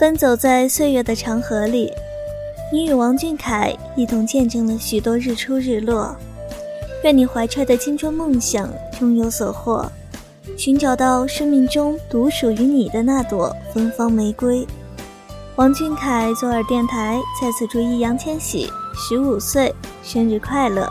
奔走在岁月的长河里。你与王俊凯一同见证了许多日出日落。愿你怀揣的青春梦想终有所获寻找到生命中独属于你的那朵芬芳玫瑰。王俊凯左耳电台再次祝易烊千玺十五岁生日快乐！